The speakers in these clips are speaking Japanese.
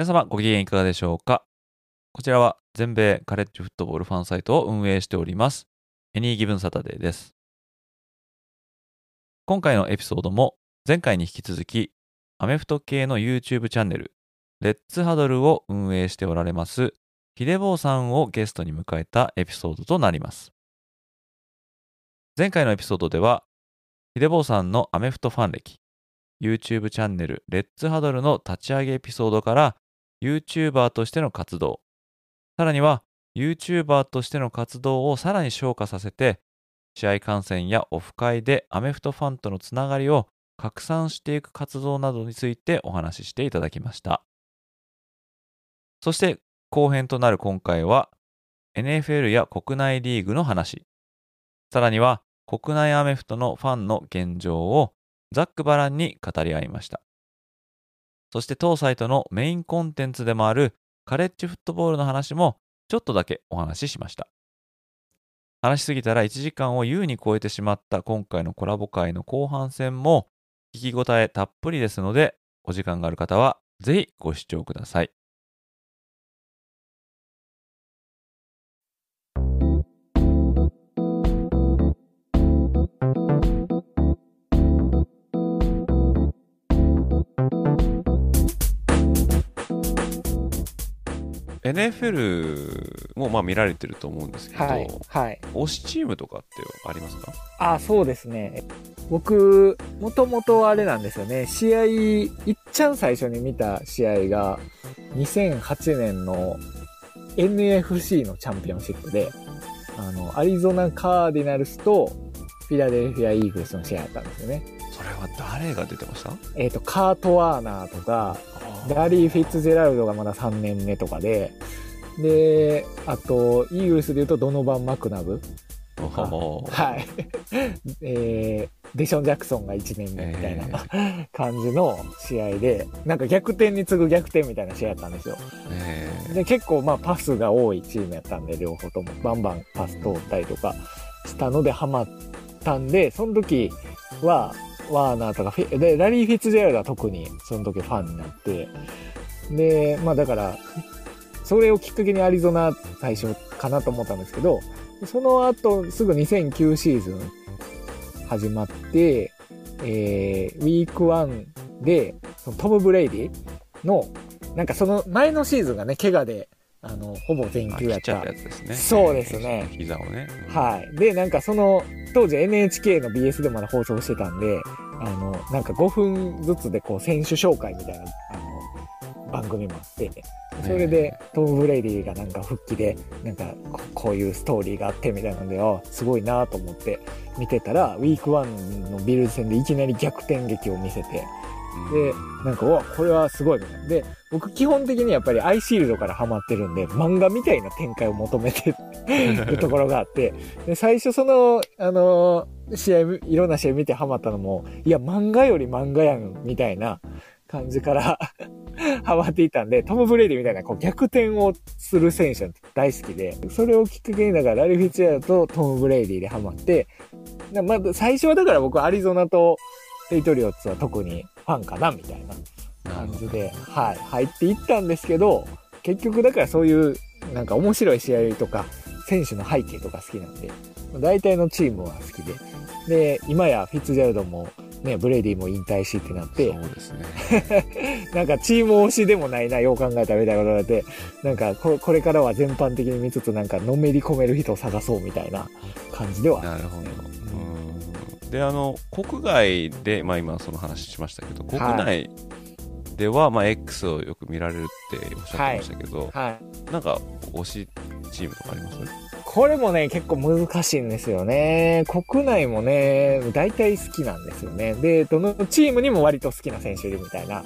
皆様ご機嫌いかがでしょうか？こちらは全米カレッジフットボールファンサイトを運営しておりますエニーギブンサタデーです。今回のエピソードも前回に引き続きアメフト系の YouTube チャンネルレッツハドルを運営しておられますヒデボーさんをゲストに迎えたエピソードとなります。前回のエピソードではヒデボーさんのアメフトファン歴 YouTube チャンネルレッツハドルの立ち上げエピソードから YouTuber としての活動。さらには YouTuber としての活動をさらに昇華させて試合観戦やオフ会でアメフトファンとのつながりを拡散していく活動などについてお話ししていただきました。そして後編となる今回は NFL や国内リーグの話。さらには国内アメフトのファンの現状をざっくばらんに語り合いました。そして当サイトのメインコンテンツでもあるカレッジフットボールの話もちょっとだけお話ししました。話しすぎたら1時間を優に超えてしまった今回のコラボ会の後半戦も聞き応えたっぷりですのでお時間がある方はぜひご視聴ください。NFL もまあ見られてると思うんですけど、はい、はい、推しチームとかってありますか？あそうですね。僕もともとあれなんですよね。試合いっちゃん最初に見た試合が2008年の NFC のチャンピオンシップであのアリゾナカーディナルスとフィラデルフィア・イーグルスの試合だったんですよね。それは誰が出てました？えっ、ー、とカート・ワーナーとかダリー・フィッツジェラルドがまだ3年目とかで、で、あと、イーグルスで言うとドノバン・マクナブ。はい。えー、デション・ジャクソンが1年目みたいな、えー、感じの試合で、なんか逆転に次ぐ逆転みたいな試合やったんですよ。えー、で、結構まあパスが多いチームやったんで、両方ともバンバンパス通ったりとかしたのでハマったんで、その時は、ワーナーとかフィ、で、ラリー・フィッツジェラルドは特にその時ファンになって、で、まあだから、それをきっかけにアリゾナ最初かなと思ったんですけど、その後すぐ2009シーズン始まって、えー、 Week 1で、そのトム・ブレイディの、なんかその前のシーズンがね、怪我で、あの、ほぼ全休やった。やつですね。そうですね。膝をね。うん、はい。で、なんかその、当時 NHK の BS でまだ放送してたんで、あの、なんか5分ずつでこう選手紹介みたいな、あの、番組もあって、それでトム・ブレイディがなんか復帰で、なんかこういうストーリーがあってみたいなので、あ、すごいなと思って見てたら、 Week 1のビルズ戦でいきなり逆転劇を見せて、で、なんか、わ、これはすごいみたいな。で、僕基本的にやっぱりアイシールドからハマってるんで、漫画みたいな展開を求めて るところがあって、で、最初その、あのー、試合、いろんな試合見てハマったのも、いや、漫画より漫画やん、みたいな感じから ハマっていたんで、トム・ブレイディみたいなこう逆転をする選手大好きで、それをきっかけにだからラリーフィッツとトム・ブレイディでハマって、まあ、最初はだから僕はアリゾナとペイトリオッツは特にファンかなみたいな感じで、はい、入っていったんですけど、結局だからそういうなんか面白い試合とか、選手の背景とか好きなんで、大体のチームは好きで、で、今やフィッツジャルドもね、ブレイディも引退しってなって、そうですね。なんかチーム推しでもないな、よう考えたみたいなことで、なんかここれからは全般的に見つつ、なんかのめり込める人を探そうみたいな感じでは。なるほど。であの国外で、まあ、今その話しましたけど国内では、はい、まあ、X をよく見られるっておっしゃってましたけど、はいはい、なんか推しチームとかあります？これもね、結構難しいんですよね。国内もね、大体好きなんですよね。で、どのチームにも割と好きな選手いるみたいな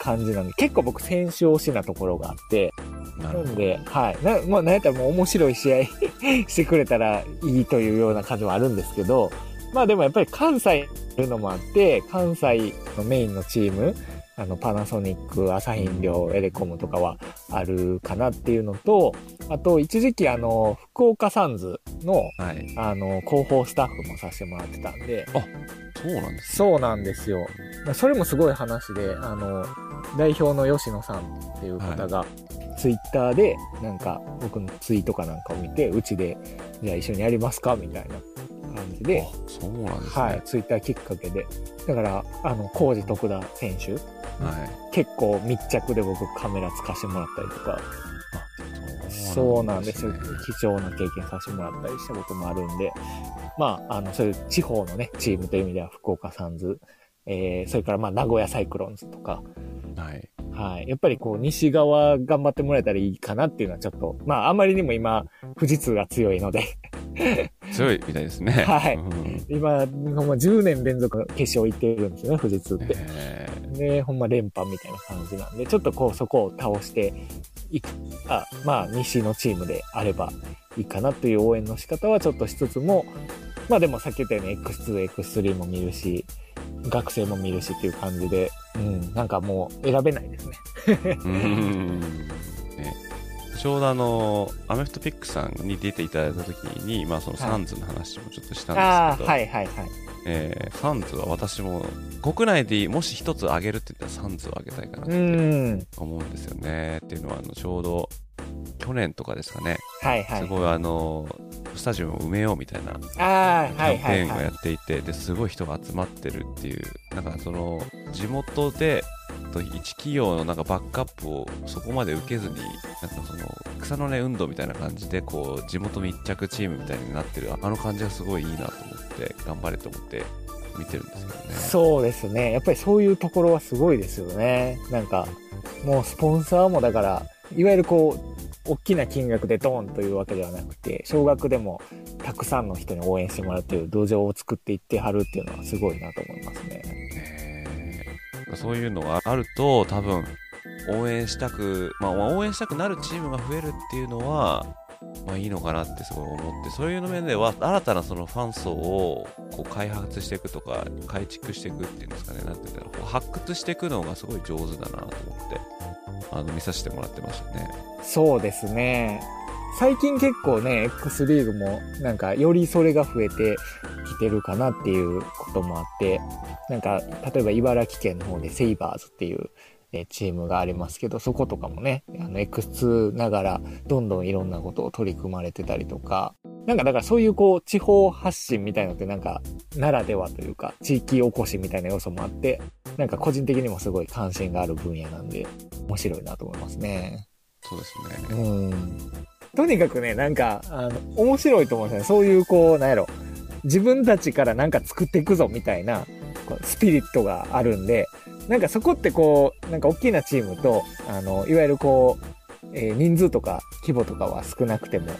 感じなんで、結構僕選手推しなところがあって、なんで、はい。な、まあ、なんやったらもう面白い試合 してくれたらいいというような感じはあるんですけど、まあでもやっぱり関西いるのもあって、関西のメインのチーム、あの、パナソニック、アサヒ飲料、エレコムとかはあるかなっていうのと、あと、一時期あの、福岡サンズの、ど。はい。あの、広報スタッフもさせてもらってたんで、そうなんですそうなんですよ。まあそれもすごい話で、あの、代表の吉野さんっていう方が、ツイッターで、なんか、僕のツイートかなんかを見て、うちで、じゃあ一緒にやりますか？みたいな感じで、あそうなんですね。はい、ツイッターきっかけで。だから、あの、コージ徳田選手、はい。結構密着で僕カメラつかしてもらったりとか、あそうなんですよ。ね貴重な経験させてもらったりしたこともあるんで、まあ、あの、そういう地方のね、チームという意味では福岡サンズ、えー、それからまあ、名古屋サイクロンズとか、はい。はい。やっぱりこう、西側頑張ってもらえたらいいかなっていうのはちょっと、まあ、あまりにも今、富士通が強いので、強いみたいですね。はいうん今、ほんま10年連続決勝行ってるんですよね、富士通って。えで、ほんま連覇みたいな感じなんで、ちょっとこう、そこを倒していく、あ、まあ、西のチームであればいいかなという応援の仕方はちょっとしつつも、まあでもさっき言ったように X2、X3 も見るし、学生も見るしっていう感じで、うん、なんかもう選べないですね。ーうんねちょうどあの、アメフトピックさんに出ていただいたときに、まあそのサンズの話もちょっとしたんですけど、はいはいはい。えーサンズは私も国内でもし一つ上げるって言ったらサンズを上げたいかなうってん、思うんですよね。っていうのはあのちょうど去年とかですかね、はいはい。すごいあのスタジアムを埋めようみたいなキはいャンペーンをはいはい。やっていて、ですごい人が集まってるっていうなんかその地元でと一企業のなんかバックアップをそこまで受けずになんかその草の根運動みたいな感じでこう地元密着チームみたいになってるあの感じがすごいいいなと思って頑張れと思って見てるんですけどね。そうですね。やっぱりそういうところはすごいですよね。なんか、もうスポンサーもだから、いわゆるこう、大きな金額でドーンというわけではなくて、少額でもたくさんの人に応援してもらうという土壌を作っていってはるっていうのはすごいなと思いますね。そういうのがあると多分応援したく、まあ応援したくなるチームが増えるっていうのは、まあ、いいのかなってすごい思ってそういうの面では新たなそのファン層をこう開発していくとか改築していくっていうんですかねなんていうんだろうこう発掘していくのがすごい上手だなと思ってあの見させてもらってましたね。そうですね。最近結構ね、X リーグもなんかよりそれが増えてきてるかなっていうこともあって、なんか例えば茨城県の方でセイバーズっていうえチームがありますけど、そことかもね、あの X2 ながらどんどんいろんなことを取り組まれてたりとか、なんかだからそういうこう地方発信みたいなのってなんかならではというか地域おこしみたいな要素もあって、なんか個人的にもすごい関心がある分野なんで面白いなと思いますね。そうですね。うん。とにかくね、なんか、あの、面白いと思うんですよね。そういう、こう、なんやろ。自分たちからなんか作っていくぞ、みたいな、スピリットがあるんで、なんかそこってこう、なんか大きなチームと、あの、いわゆるこう、えー人数とか規模とかは少なくても、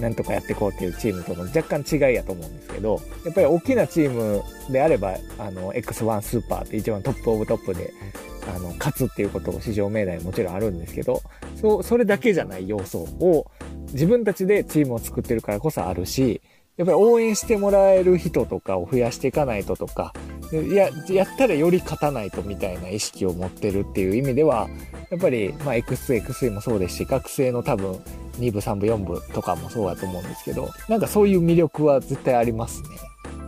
なんとかやっていこうっていうチームとの若干違いやと思うんですけど、やっぱり大きなチームであれば、あの、X1 スーパーって一番トップオブトップで、あの、勝つっていうことも市場命題もちろんあるんですけど、そう、それだけじゃない要素を自分たちでチームを作ってるからこそあるし、やっぱり応援してもらえる人とかを増やしていかないととか、いや、やったらより勝たないとみたいな意識を持ってるっていう意味では、やっぱり、まあ、X2、X3 もそうですし、学生の多分、2部、3部、4部とかもそうだと思うんですけど、なんかそういう魅力は絶対ありますね。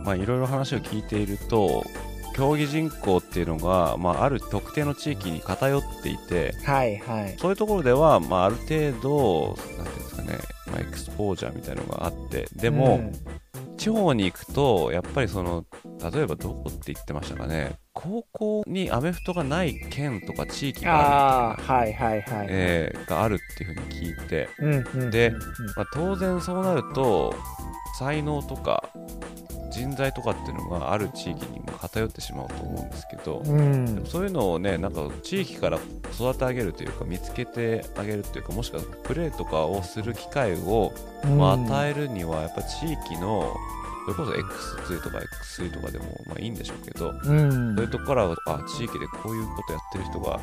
まあ、いろいろ話を聞いていると競技人口っていうのが、まあ、ある特定の地域に偏っていてはいはい。そういうところでは、まあ、ある程度なんていうんですかね、まあ、エクスポージャーみたいなのがあってでも、うん地方に行くとやっぱりその例えばどこって言ってましたかね。高校にアメフトがない県とか地域がある。えーがあるっていうふうに聞いて、うんうんうんでうん。まあ、当然そうなると才能とか人材とかっていうのがある地域にも偏ってしまうと思うんですけど、うん。でもそういうのをねなんか地域から育て上げるというか見つけてあげるというかもしくはプレーとかをする機会を、まあ、与えるにはやっぱ地域のそれこそ X2 とか X3 とかでもまあいいんでしょうけど、うん。そういうとこからあ地域でこういうことやってる人が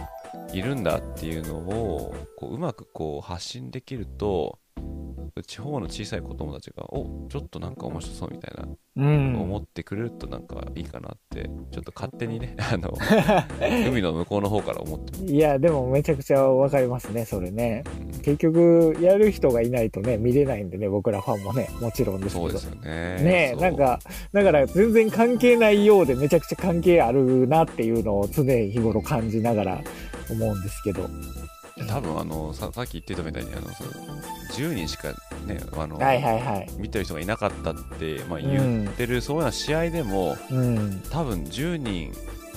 いるんだっていうのをこううまくこう発信できると地方の小さい子供たちがおちょっとなんか面白そうみたいなうん思ってくれるとなんかいいかなってちょっと勝手にね あの海の向こうの方から思っていや、でもめちゃくちゃわかりますね、それね。結局、やる人がいないとね、見れないんでね、僕らファンもね、もちろんですけど。そうですよねねなんか、だから全然関係ないようでめちゃくちゃ関係あるなっていうのを常日頃感じながら思うんですけど。多分あのささっき言ってたみたいにあのその10人しかねあの、はいはいはい。見てる人がいなかったって、まあ、うん言ってる、そういうような試合でもうん。多分10人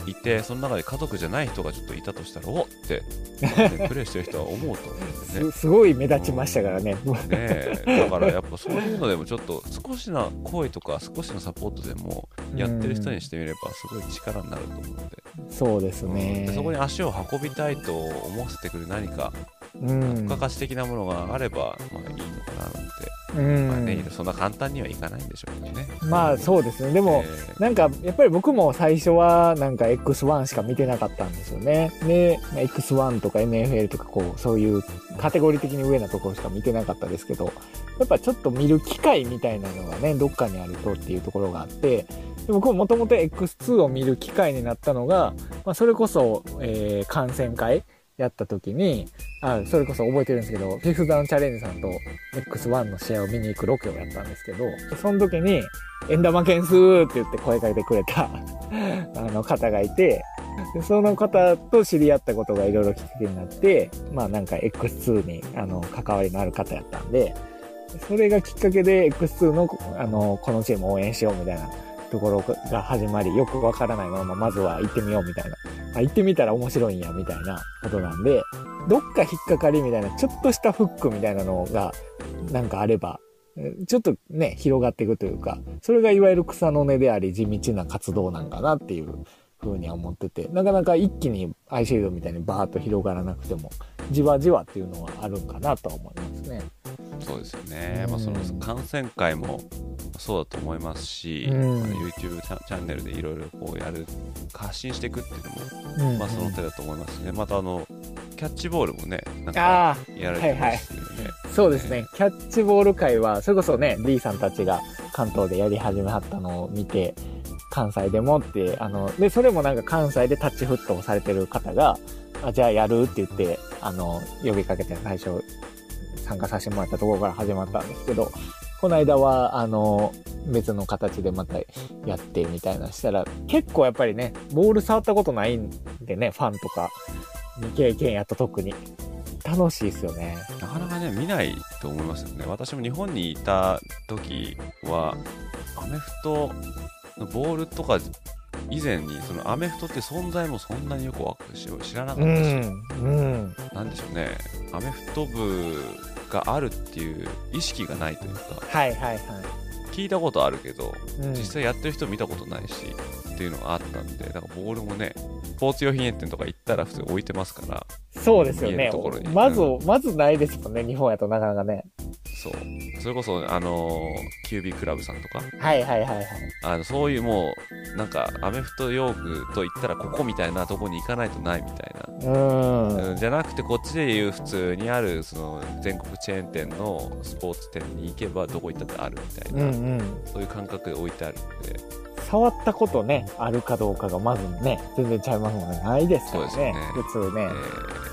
いてその中で家族じゃない人がちょっといたとしたらおっって、ねプレーしてる人は思うと思うんですねす すごい目立ちましたからね。ねえだからやっぱそういうのでもちょっと少しの声とか少しのサポートでもやってる人にしてみればすごい力になると思うので,、そうですね。でそこに足を運びたいと思わせてくる何かうん付加価値的なものがあれば、まあいいのかななんて、うんまあね、そんな簡単にはいかないんでしょうけどね。まあそうですね。でも、えーなんか、やっぱり僕も最初はなんか X1 しか見てなかったんですよね。で、まあ X1 とか NFL とかこう、そういうカテゴリー的に上なところしか見てなかったですけど、やっぱちょっと見る機会みたいなのがね、どっかにあるとっていうところがあって、で僕ももともと X2 を見る機会になったのが、まあそれこそ、えー、観戦会やった時に、あ、それこそ覚えてるんですけど、フィフスダウンチャレンジさんと X1 の試合を見に行くロケをやったんですけど、その時に、エンダマケンスーって言って声かけてくれた あの方がいて、でその方と知り合ったことがいろいろきっかけになって、まあなんか X2 にあの関わりのある方やったんで、それがきっかけで X2 のあのこのチームを応援しようみたいなところが始まり、よくわからないまままずは行ってみようみたいな。あ行ってみたら面白いんやみたいなことなんで、どっか引っかかりみたいな、ちょっとしたフックみたいなのがなんかあれば、ちょっとね、広がっていくというか、それがいわゆる草の根であり地道な活動なんかなっていう風には思ってて、なかなか一気にアイシェードみたいにバーッと広がらなくても、じわじわっていうのはあるんかなとは思いますね。そうですよね、うんまあ、その観戦会もそうだと思いますし、うん。まあ YouTube チャチャンネルでいろいろこうやる発信していくっていうのも、うん。まあ、その手だと思いますね。またあのキャッチボールもねなんかやられてますよね、そうですね。キャッチボール会は、それこそね、D さんたちが関東でやり始めはったのを見て、関西でもって、あの、で、それもなんか関西でタッチフットをされてる方が、あ、じゃあやるって言って、あの、呼びかけて最初、参加させてもらったところから始まったんですけど、この間は、あの、別の形でまたやってみたいなしたら、結構やっぱりね、ボール触ったことないんでね、ファンとか、未経験やと特に。楽しいですよね。なかなかね見ないと思いますよね私も日本にいた時はアメフトボールとか以前にそのアメフトって存在もそんなによく知知らなかうったし、ん、うん。なんでしょうねアメフト部があるっていう意識がないというかはいはいはい。聞いたことあるけどうん実際やってる人見たことないしっていうのがあったんでだからボールもねスポーツ用品店とか行ったら普通に置いてますからそうですよね。まずう、まずないですもんね、日本やとなかなかね。そうそれこそあのーキュービークラブさんとかはいはいはいはい。あのそういうもうなんかアメフト用具と言ったらここみたいなとこに行かないとないみたいな、うーん。うんじゃなくてこっちでいう普通にあるその全国チェーン店のスポーツ店に行けばどこ行ったってあるみたいな、うんうん。そういう感覚で置いてあるんで触ったことね、あるかどうかがまずね、全然ちゃいますもんね。ないですからねね。普通ねえ。ー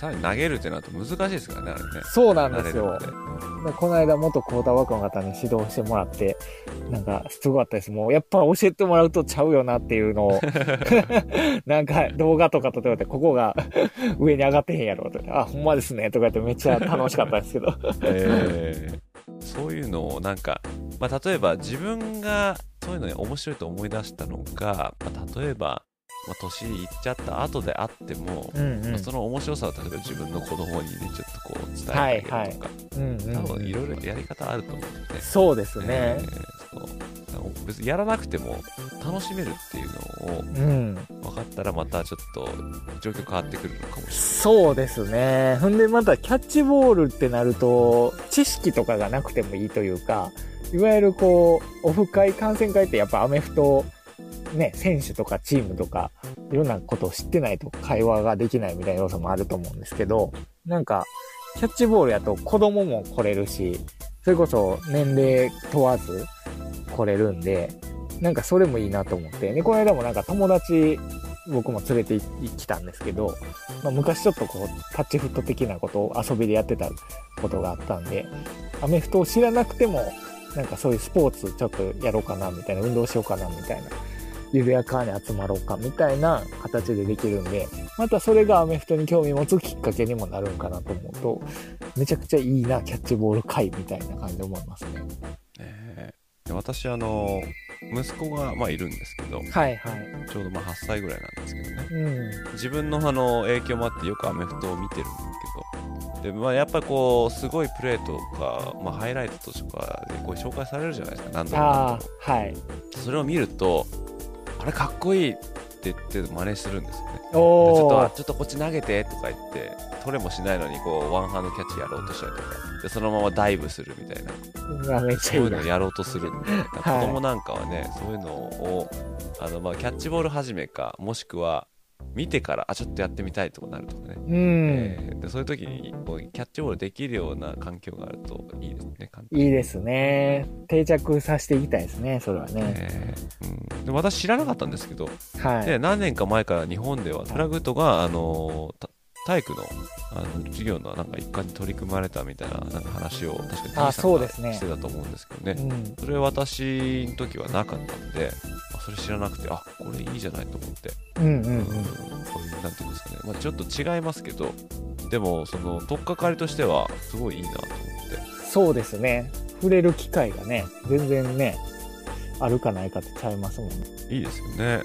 さらに投げるってなると難しいですからねあれねそうなんですよ。ででこの間元クォーターバックの方に指導してもらって、なんかすごかったです。もうやっぱ教えてもらうとちゃうよなっていうのを、なんか動画とか撮ってもらって、ここが 上に上がってへんやろとか、あ、ほんまですねとか言ってめっちゃ楽しかったですけど。えーそういうのをなんか、まあ、例えば自分がそういうのに面白いと思い出したのが、まあ、例えば、まあ、年いっちゃった後であっても、うんうん。まあその面白さを例えば自分の子供にねちょっとこう伝えてあげるとか、はいはい。うんうん多分いろいろやり方あると思うんで、そうですね。えーそう。別にやらなくても楽しめるっていうのをうん。分かったらまたちょっと状況変わってくるのかもしそうですね。ほんでまたキャッチボールってなると、知識とかがなくてもいいというか、いわゆるこう、オフ会、観戦会ってやっぱアメフト、ね、選手とかチームとか、いろんなことを知ってないと会話ができないみたいな要素もあると思うんですけど、なんか、キャッチボールやと子供も来れるし、それこそ年齢問わず来れるんで、なんかそれもいいなと思って。で、この間もなんか友達、僕も連れて行きたんですけど、まあ、昔ちょっとこう、タッチフット的なことを遊びでやってたことがあったんで、アメフトを知らなくても、なんかそういうスポーツちょっとやろうかなみたいな、運動しようかなみたいな、緩やかに集まろうかみたいな形でできるんで、またそれがアメフトに興味持つきっかけにもなるんかなと思うと、めちゃくちゃいいな、キャッチボール会みたいな感じで思いますね。れない、ねで私あの息子がまあいるんですけどはいはい。ちょうどまあ8歳ぐらいなんですけどねうん。自分のあの影響もあってよくアメフトを見てるんでまあ、やっぱりこうすごいプレーとか、まあ、ハイライトとかでこう紹介されるじゃないですか何度も何あ度もあ、はい。それを見るとあれかっこいいって言って真似するんですよねでちょっとあ。ちょっとこっち投げてとか言って取れもしないのにこうワンハンドキャッチやろうとしたりとかでそのままダイブするみたいなそういう。のをやろうとするんで、はい子供なんかはねそういうのをあの、まあ、キャッチボール始めかもしくは見てからあちょっとやってみたいとかなるとかね、うん。えーでそういう時にこうキャッチボールできるような環境があるといいですねいいですね。定着させていきたいですね、それはね。えーうん、で私知らなかったんですけど、はい。で何年か前から日本ではフラグとが、あのた体育のあの授業のなんか一環に取り組まれたみたいななんか話を確かにあそうですね。してたと思うんですけどね。うん。それ私の時はなかったんで、あそれ知らなくてあこれいいじゃないと思って、うんうんうん。こういうなんていうんですかね、まあ、ちょっと違いますけどでもその取っかかりとしてはすごいいいなと思って。そうですね。触れる機会がね、全然ね、あるかないかってちゃいますもんね。いいですよね、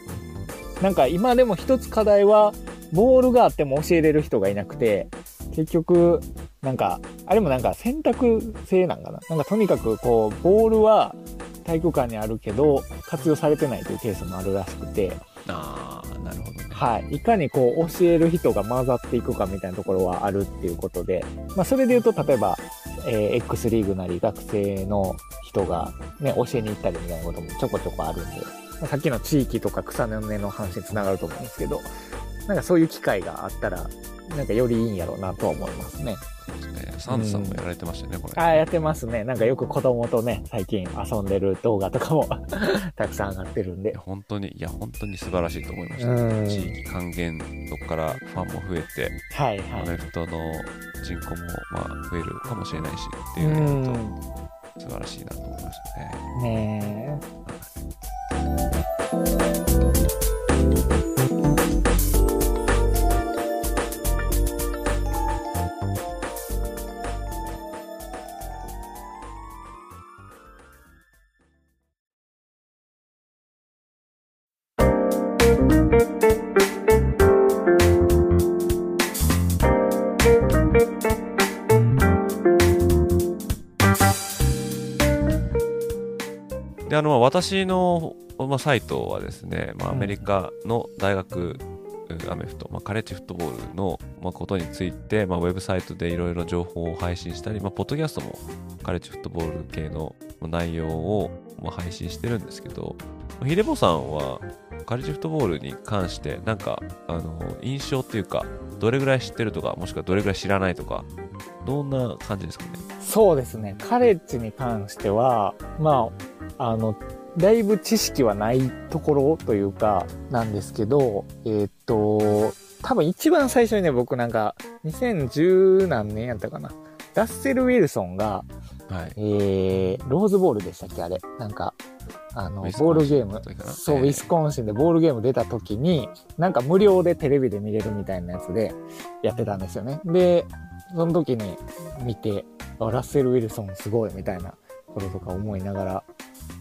なんか今でも一つ課題は、ボールがあっても教えれる人がいなくて、結局、なんか、あれもなんか選択制なんかな。なんかとにかくこう、ボールは体育館にあるけど、活用されてないというケースもあるらしくて、ああなるほどねはい。いかにこう教える人が混ざっていくかみたいなところはあるっていうことで、まあそれで言うと例えば、えー X リーグなり学生の人がね、教えに行ったりみたいなこともちょこちょこあるんで、まあ、さっきの地域とか草の根の話につながると思うんですけど、なんかそういう機会があったら、なんかよりいいんやろうなとは思いますね。ねサンタさんもやられてましたね、これああ、やってますね。なんかよく子供とね、最近遊んでる動画とかも たくさん上がってるんで。本当にいや本当に素晴らしいと思いました、うん地域還元そこからファンも増えてはいはい。アメフトの人口もまあ増えるかもしれないしってういうのとん。素晴らしいなと思いましたね。ねえ。私の、まあ、サイトはですね、まあ、うんアメリカの大学、うんアメフト、まあ、カレッジフットボールの、まあ、ことについて、まあ、ウェブサイトでいろいろ情報を配信したり、まあ、ポッドキャストもカレッジフットボール系の内容を、まあ、配信してるんですけど、ヒデボさんはカレッジフットボールに関してなんかあの印象っていうかどれぐらい知ってるとかもしくはどれぐらい知らないとかどんな感じですかね？そうですね。カレッジに関しては、まあ、あの、だいぶ知識はないところというか、なんですけど、えーっと、多分一番最初にね、僕なんか、2010何年やったかな。ラッセル・ウィルソンが、はいえー、ローズボールでしたっけあれ。なんか、あの、ボールゲーム。そう、えーウィスコンシンでボールゲーム出た時に、なんか無料でテレビで見れるみたいなやつでやってたんですよね。で、その時に見て、あラッセル・ウィルソンすごいみたいなこととか思いながら、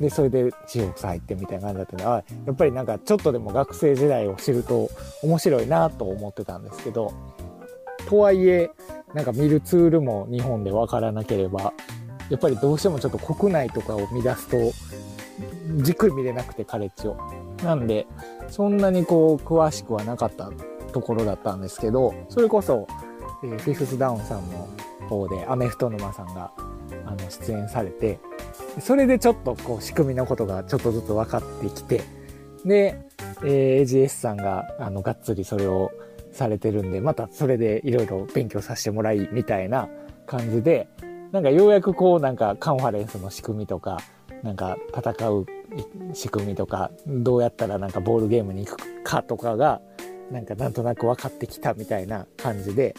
で、それでシーホークス入ってみたいな感じだったんで、あやっぱりなんかちょっとでも学生時代を知ると面白いなと思ってたんですけど、とはいえ、なんか見るツールも日本でわからなければ、やっぱりどうしてもちょっと国内とかを見出すと、じっくり見れなくて、カレッジを。なんで、そんなにこう、詳しくはなかったところだったんですけど、それこそ、えーフィフスダウンさんの方で、アメフト沼さんが、あの、出演されて、それでちょっとこう、仕組みのことがちょっとずつ分かってきて、で、えー AGS さんが、あの、がっつりそれをされてるんで、またそれでいろいろ勉強させてもらい、みたいな感じで、なんかようやくこう、なんかカンファレンスの仕組みとか、なんか戦う仕組みとか、どうやったらなんかボールゲームに行くかとかが、なんかなんとなく分かってきたみたいな感じで、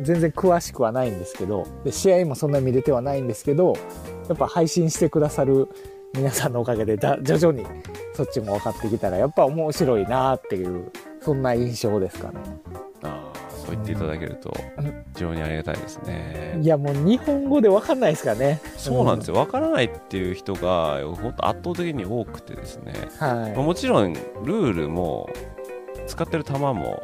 全然詳しくはないんですけど、で試合もそんなに見れてはないんですけど、やっぱ配信してくださる皆さんのおかげでだ 徐々にそっちも分かってきたら、やっぱ面白いなっていう、そんな印象ですかね。ああ、そう言っていただけるとうん、非常にありがたいですねい。やもう日本語で分かんないですからね。そうなんですよ。わからないっていう人が、本当圧倒的に多くてですね。はまあもちろん、ルールも、使ってる球も、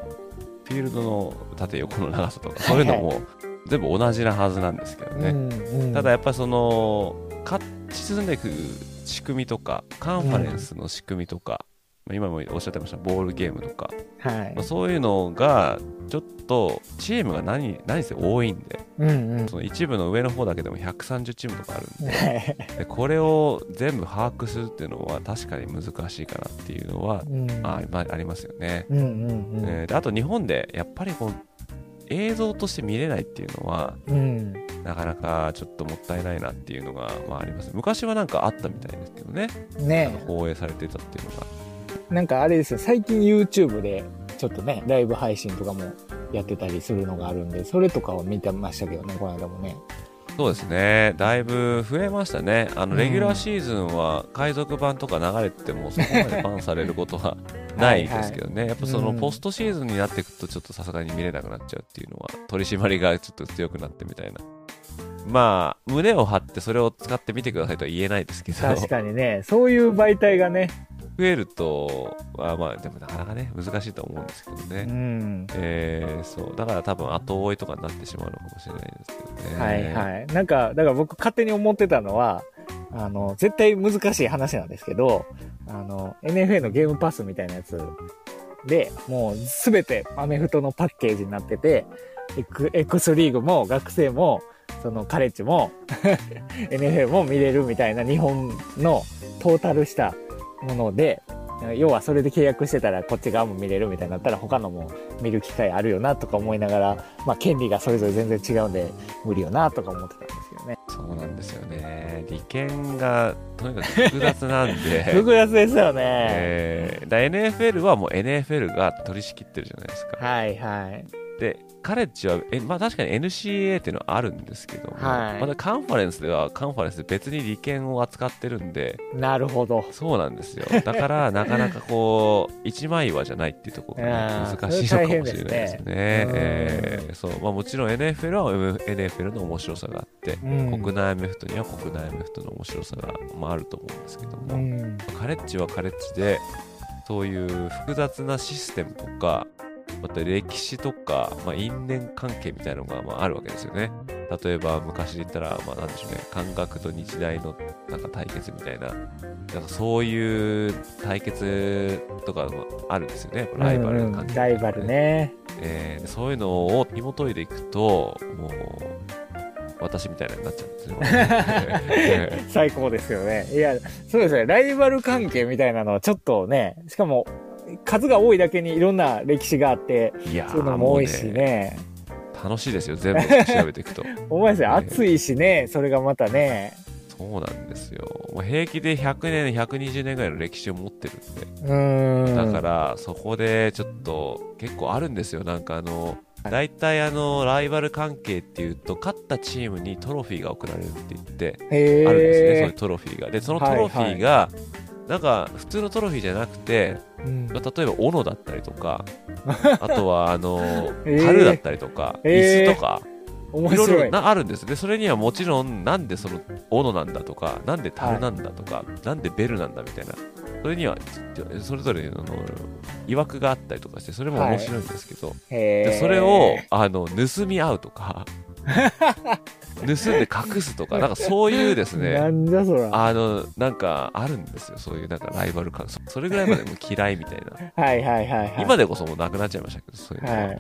フィールドの縦横の長さとか、そういうのも、全部同じなはずなんですけどい。ね。うんうんただやっぱその勝ち進んでいく仕組みとかカンファレンスの仕組みとか、まあ今もおっしゃってましたボールゲームとか、はいまあ、。そういうのがちょっとチームが何何せ多いんでうんうん。その一部の上の方だけでも130チームとかあるんではいでこれを全部把握するっていうのは確かに難しいかなっていうのは、うんあまあありますよね、うんうんうん。えーであと日本でやっぱりこう映像として見れないっていうのはうん。なかなかちょっともったいないなっていうのが、まあ、あります。昔はなんかあったみたいですけどね。ね。放映されてたっていうのが。なんかあれですよ、最近 YouTube でちょっとね、ライブ配信とかもやってたりするのがあるんで、それとかを見てましたけどね、この間もね。そうですね。だいぶ増えましたね。あのうん。レギュラーシーズンは海賊版とか流れててもそこまでバンされることはないですけどね。やっぱそのうんポストシーズンになっていくとちょっとさすがに見れなくなっちゃうっていうのは取り締まりがちょっと強くなってみたいな。まあ胸を張ってそれを使ってみてくださいとは言えないですけど。確かにね、そういう媒体がね、増えるとあまあでもなかなかね難しいと思うんですけどね、うん。えー、そう。だから多分後追いとかになってしまうのかもしれないですけどね。はいはい。なんか、だから僕勝手に思ってたのは、あの、絶対難しい話なんですけど、あの、NFL のゲームパスみたいなやつで、もうすべてアメフトのパッケージになってて、X, X リーグも学生も、そのカレッジも NFL も見れるみたいな日本のトータルしたもので、要はそれで契約してたらこっち側も見れるみたいになったら他のも見る機会あるよなとか思いながら、まあ権利がそれぞれ全然違うんで無理よなとか思ってたんですね。そうなんですよね。利権がとにかく複雑なんで。複雑ですよね。えー、だ NFL はもう NFL が取り仕切ってるじゃないですか。はいはい。で、カレッジは、えまあ、確かに NCAA っていうのはあるんですけども、はいまだカンファレンスではカンファレンスで別に利権を扱ってるんで、なるほど。そうなんですよ。だから、なかなかこう、一枚岩じゃないっていうところが難しいのかもしれないですね。そねえーそう。まあもちろん NFL は NFL の面白さがあって、うん国内アメフトには国内アメフトの面白さが、まあ、あると思うんですけども、うん。カレッジはカレッジで、そういう複雑なシステムとか、また歴史とか、まあ、因縁関係みたいなのがまああるわけですよね。例えば昔で言ったら、まあなんでしょうね、感覚と日大のなんか対決みたいな、なんかそういう対決とかもあるんですよね、ライバルうん関係、ライバル。ね。えーでそういうのを紐解いていくと、もう、私みたいなになっちゃうんですよ。え ー最高ですよね。いや、そうですね。ライバル関係みたいなのはちょっとね、しかも、数が多いだけにいろんな歴史があって、いやそういうのーも多いしね。楽しいですよ、全部調べていくと。思いますよ。ね暑いしね、それがまたね。そうなんですよ。もう平気で100年、120年ぐらいの歴史を持ってるんで。うーん。だから、そこでちょっと結構あるんですよ。なんかあの、はい大体あの、ライバル関係っていうと、勝ったチームにトロフィーが送られるって言って、あるんですね、そういうトロフィーが。で、そのトロフィーが、なんか普通のトロフィーじゃなくて、うん。例えば斧だったりとか、あとはあの、えー。樽だったりとか、えー。椅子とか、面い。ろい。ろなあるんですでそれにはもちろんなんでその斧なんだとかなんで樽なんだとか、なんでベルなんだみたいなそれにはそれぞれの曰くがあったりとかしてそれも面白いんですけど、へー。でそれをあの盗み合うとか 盗んで隠すとか、なんかそういうですね、なんじゃそら。あの、なんかあるんですよ。そういうなんかライバル感。そそれぐらいまでもう嫌いみたいな。はいはいはいはい。今でこそもうなくなっちゃいましたけど、そういうのは。はい。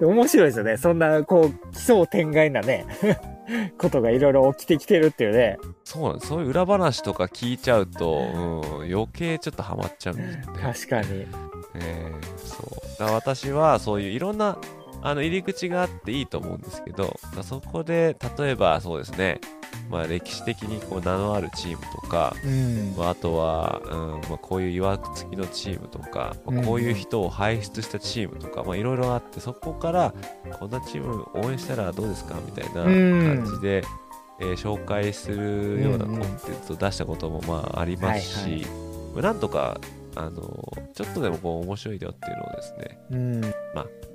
面白いですよね。そんな、こう、奇想天外なね、ことがいろいろ起きてきてるっていうね。そうなんです。そういう裏話とか聞いちゃうと、うん、余計ちょっとハマっちゃうんですよね。確かに。えーそう。だ私はそういういろんなあの入り口があっていいと思うんですけど、だからそこで例えばそうですね、まあ、歴史的にこう名のあるチームとか、うん。まあ、あとは、うんまあ、こういう曰く付きのチームとか、まあうん。こういう人を輩出したチームとか、まあ、いろいろあってそこからこんなチーム応援したらどうですかみたいなうん。感じで、えー紹介するようなコンテンツを出したこともまあありますし、はいはい。まあなんとかあのちょっとでもこう面白いよっていうのをですねうん。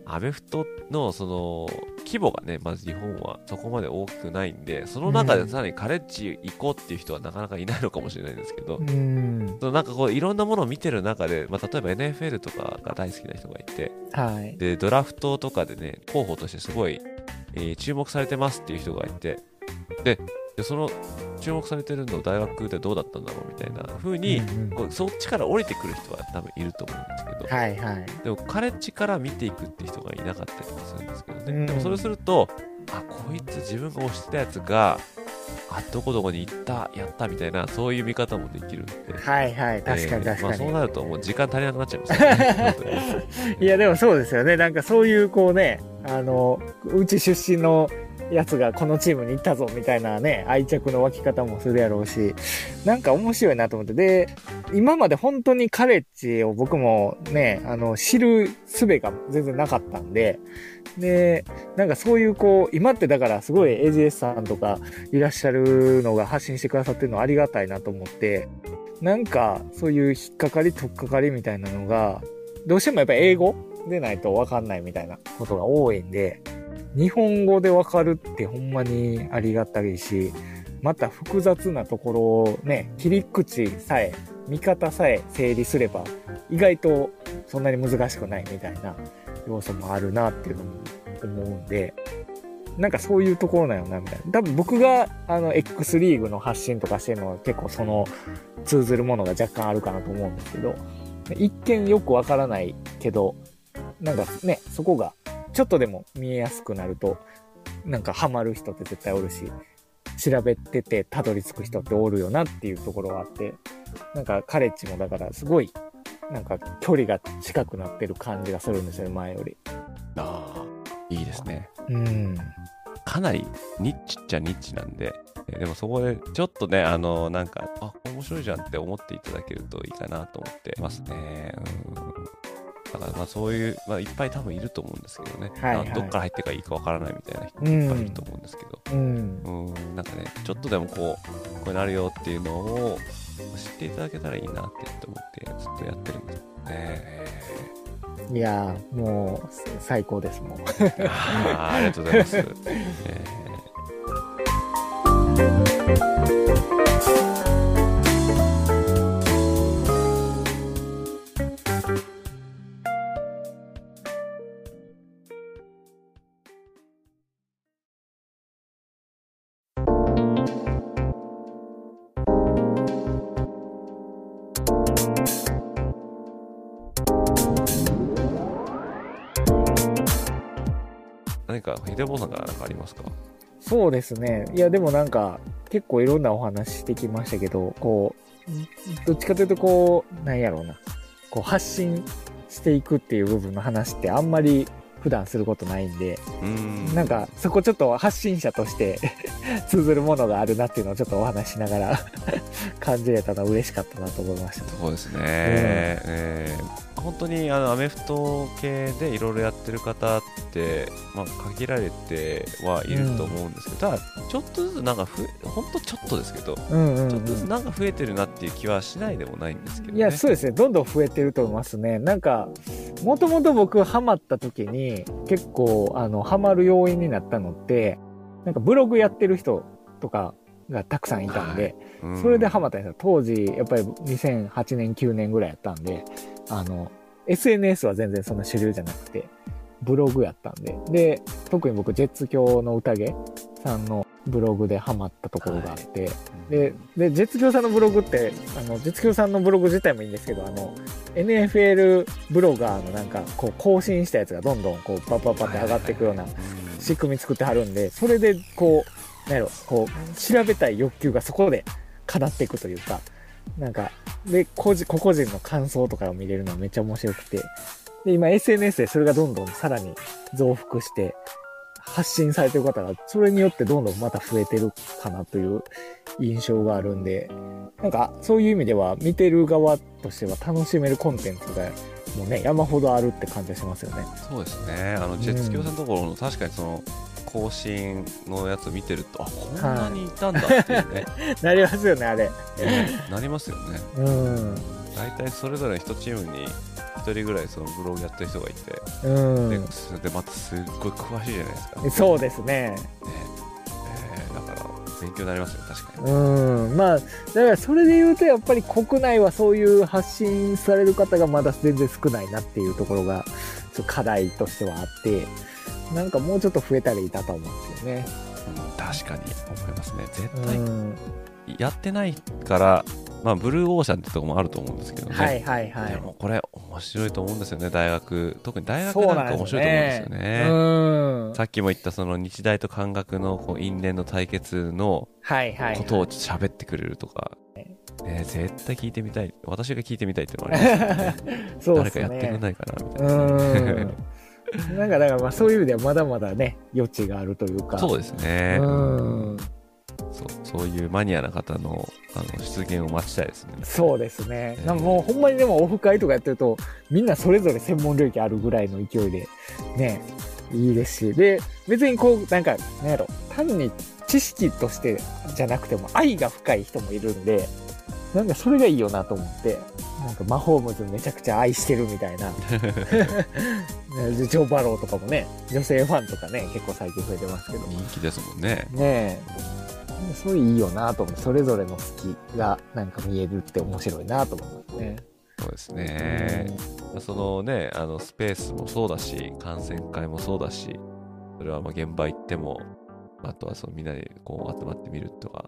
アメフトのその規模がねまず日本はそこまで大きくないんでその中でさらにカレッジ行こうっていう人はなかなかいないのかもしれないんですけど、うん。そのなんかこういろんなものを見てる中で、まあ、例えば NFL とかが大好きな人がいてはい。でドラフトとかでね候補としてすごい、えー注目されてますっていう人がいてででその注目されてるの大学でどうだったんだろうみたいな風に、うんうんこうそっちから降りてくる人は多分いると思うんですけど、はいはい。でもカレッジから見ていくって人がいなかったりもするんですけどね、うんでもそれするとあこいつ自分が推してたやつがあどこどこに行ったやったみたいなそういう見方もできるんではいはい。確かにえーまあ、確かに。そうなるともう時間足りなくなっちゃいますよね いや、でもそうですよね。なんかそういうこうね、あの、うち出身のやつがこのチームに行ったぞみたいなね、愛着の湧き方もするやろうし、なんか面白いなと思って。で、今まで本当にカレッジを僕もね、あの、知る術が全然なかったんで、で、なんかそういうこう、今ってだからすごい AGS さんとかいらっしゃるのが発信してくださってるのありがたいなと思って、なんかそういう引っかかり、とっかかりみたいなのが、どうしてもやっぱ英語でないとわかんないみたいなことが多いんで、日本語でわかるってほんまにありがたいし、また複雑なところをね、切り口さえ、見方さえ整理すれば、意外とそんなに難しくないみたいな要素もあるなっていうのも思うんで、なんかそういうところなよな、みたいな。多分僕があの X リーグの発信とかしてるのは結構その通ずるものが若干あるかなと思うんですけど、一見よくわからないけど、なんかね、そこがちょっとでも見えやすくなると、なんかハマる人って絶対おるし、調べててたどり着く人っておるよなっていうところがあって、なんかカレッジもだからすごい、なんか距離が近くなってる感じがするんですよね、前より。あーいいですねうん。かなりニッチっちゃニッチなんでえーでもそこでちょっとねあのなんかあ面白いじゃんって思っていただけるといいかなと思ってますねうんだからまあそういう、まあ、いっぱい多分いると思うんですけどね、はいはいあどっから入ってかいいかわからないみたいな人ういっぱいいるんと。思うんですけど、うん。うん、なんかね、ちょっとでもこう、こうなるよっていうのを知っていただけたらいいなって思って、ずっとやってるんですよね。いやー、もう、最高ですもん。ありがとうございます。えーか、ヒデボーさんから何かありますか？そうですね。いや、でもなんか、結構いろんなお話してきましたけど、こう、どっちかというとこう、なんやろうな。こう、発信していくっていう部分の話ってあんまり普段することないんで、ん。なんか、そこちょっと発信者として 通ずるものがあるなっていうのをちょっとお話ししながら 感じれたのは嬉しかったなと思いました。そうですね、えー本当にあのアメフト系でいろいろやってる方って、まあ、限られてはいると思うんですけど、ただちょっとずつなんかふ本当ちょっとですけど、うんうん、うん。ちょっとずつなんか増えてるなっていう気はしないでもないんですけどね。いや、そうですね。どんどん増えてると思いますね。なんか、もともと僕ハマった時に結構、あの、ハマる要因になったのって、なんかブログやってる人とかがたくさんいたんで、うんそれでハマったんですよ。当時、やっぱり2008年、9年ぐらいやったんで、あの、SNS は全然そんな主流じゃなくて、ブログやったんで。で、特に僕、ジェッツ教の宴さんのブログでハマったところがあって、で、で、実況さんのブログって、あの、実況さんのブログ自体もいいんですけど、あの、NFL ブロガーのなんか、こう、更新したやつがどんどん、こう、パッパッパって上がっていくような仕組み作ってはるんで、それで、こう、なんやろ、こう、調べたい欲求がそこで叶っていくというか、なんか、で、個人、個々人の感想とかを見れるのはめっちゃ面白くて、で、今 SNS でそれがどんどんさらに増幅して、発信されてる方が、それによってどんどんまた増えてるかなという印象があるんで、なんか、そういう意味では、見てる側としては楽しめるコンテンツが、もうね、山ほどあるって感じがしますよね。そうですね。あの実況さんのところの確かにその更新のやつ見てるとあこんなにいたんだっていうね、なりますよね、あれ。ねなりますよねうん。大体それぞれの1チームに1人ぐらいそのブログやってる人がいて、うん。ででまたすっごい詳しいじゃないですか、ねそうですね。えーだから勉強になりますよ確かに、うん。まあ、だからそれで言うと、やっぱり国内はそういう発信される方がまだ全然少ないなっていうところが、ちょっと課題としてはあって、なんかもうちょっと増えたらいいなと思うんですよね。うん確かに思いますね絶う対ん。やってないから、まあ、ブルーオーシャンってとこもあると思うんですけどね、はいはいはい。でもこれ面白いと思うんですよね大学特に大学なんか面白いと思うんですよねうん。さっきも言ったその日大と漢学のこう因縁の対決のはいはい、はい。ことを喋ってくれるとか、ね、絶対聞いてみたい私が聞いてみたいっていうのはありますよね ね。誰かやってくんないかなみたいな、うん。なんかだからまあそういう意味ではまだまだね、余地があるというか。そうですね、うん。そうそういうマニアな方のあの出現を待ちたいですねそうですね。えーなんかもうほんまにでもオフ会とかやってると、みんなそれぞれ専門領域あるぐらいの勢いで、ね、いいですし。で、別にこう、なんか、なんやろ、単に知識としてじゃなくても愛が深い人もいるんで、なんかそれがいいよなと思って、なんかマホームズめちゃくちゃ愛してるみたいな。ねジョー・バローとかもね、女性ファンとかね、結構最近増えてますけど。人気ですもんねねえ。そういういいよなと思って、それぞれの好きがなんか見えるって面白いなと思いますね。そうですね、そのねあのスペースもそうだし観戦会もそうだしそれはまあ現場行ってもあとはそのみんなでこう集まって見るとか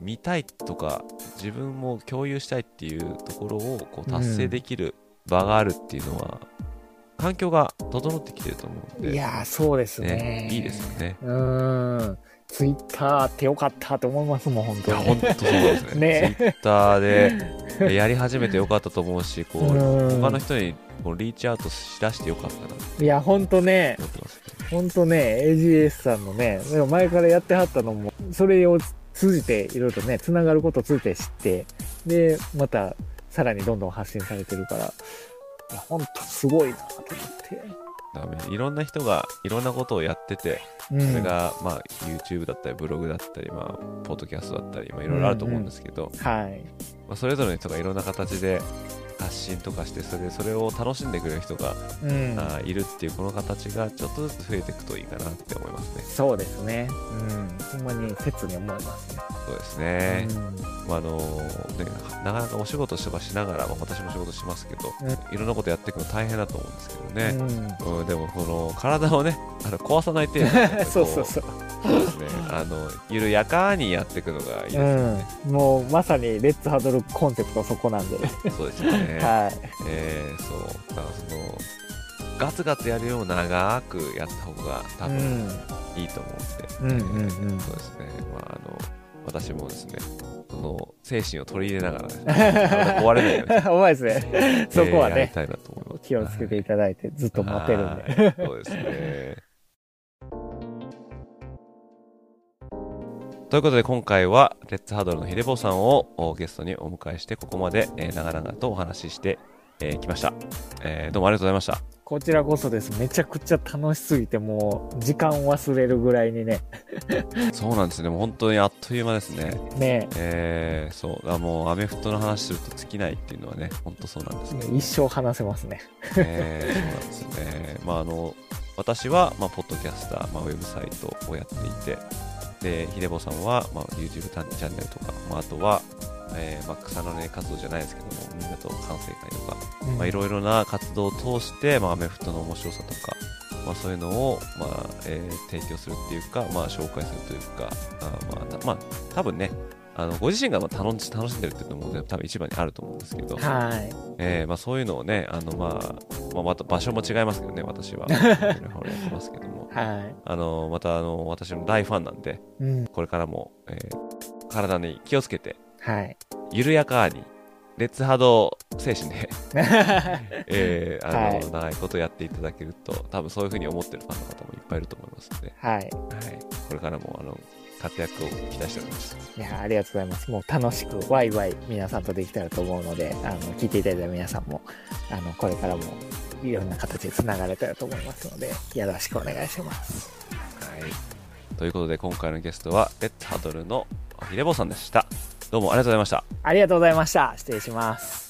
見たいとか自分も共有したいっていうところをこう達成できる場があるっていうのは、環境が整ってきてると思うんで。いやー、そうですね。ねいいですよね。うーん。ツイッターあってよかったと思いますもん、本いや当に。本当そうですね。ね。ツイッターでやり始めてよかったと思うしこううん。他の人にこうリーチアウトしだしてよかったなといや、本当ね。本当ね、AGS さんのね、でも前からやってはったのも、それを通じて、いろいろとね、つながることを通じて知って、で、また、さらにどんどん発信されてるから、いや、本当すごいなと思って。だからいろんな人がいろんなことをやってて、うんそれが、まあ、YouTube だったり、ブログだったり、まあ、ポッドキャストだったり、まあ、いろいろあると思うんですけど、はい。まあ、それぞれの人がいろんな形で発信とかして、それそれを楽しんでくれる人が、うん。あーいるっていうこの形がちょっとずつ増えていくといいかなって思いますね。そうですね。うん。ほんまに切に思いますね。そうですね。うんまああのね、なかなかお仕事とかしながら、まあ、私も仕事しますけど、いろんなことやっていくの大変だと思うんですけどね。うん、でもこの体をねあの壊さない程度 そうそうそう。そうですねあの緩やかにやっていくのがいいですよね、うん。もうまさにレッツハドルコンセプトはそこなんで。そうですよね、はい。えーそう。だからそのガツガツやるよう長くやった方が多分いいと思うんで、うんうんうん。うんえーそうですね。まああの私もですねその精神を取り入れながら、ね、体壊れないように。お前ですね。そこはね、えー気をつけていただいて、ずっと待てるんで。はい。そうですね。ということで今回はレッツハードルのヒデボーさんをおゲストにお迎えしてここまで、えー長々とお話ししてき、えました、えーどうもありがとうございました。こちらこそです。めちゃくちゃ楽しすぎて、もう、時間忘れるぐらいにね。そうなんですね。もう本当にあっという間ですね。ねえー、そう。あもうアメフトの話すると尽きないっていうのはね、本当そうなんですね。一生話せますね。えーそうなんですね。まああの私はまあポッドキャスター、まあウェブサイトをやっていて、でヒデボさんはまあ YouTube チャンネルとか、まああとは、えーまあ草の根活動じゃないですけども、みんなと反省会とか、まあいろいろな活動を通してまあアメフトの面白さとか、まあ、そういうのを、まあえー提供するっていうか、まあ、紹介するというか、あまあ、たまあ、多分ね、あのご自身がまあ楽し楽しんでるっていうのも、ね、多分一番にあると思うんですけど、はい。えーまあ、そういうのをね、あのまあまあ、また場所も違いますけどね、私は。やってますけども、はあのまたあの私の大ファンなんで、い。うん。これからも、えー体に気をつけて、はい。緩やかに、劣波動精神で、えーあのはい長いことやっていただけると、多分そういうふうに思ってるファンの方もいっぱいいると思いますので、はい。はい、これからもあの活躍を期待しております。いや、ありがとうございます。もう楽しく、ワイワイ皆さんとできたらと思うので、あの、聞いていただいた皆さんも、あの、これからもいろんな形で繋がれたらと思いますので、よろしくお願いします。はい、ということで、今回のゲストは、レッツハドルのひでぼうさんでした。どうもありがとうございました。ありがとうございました。失礼します。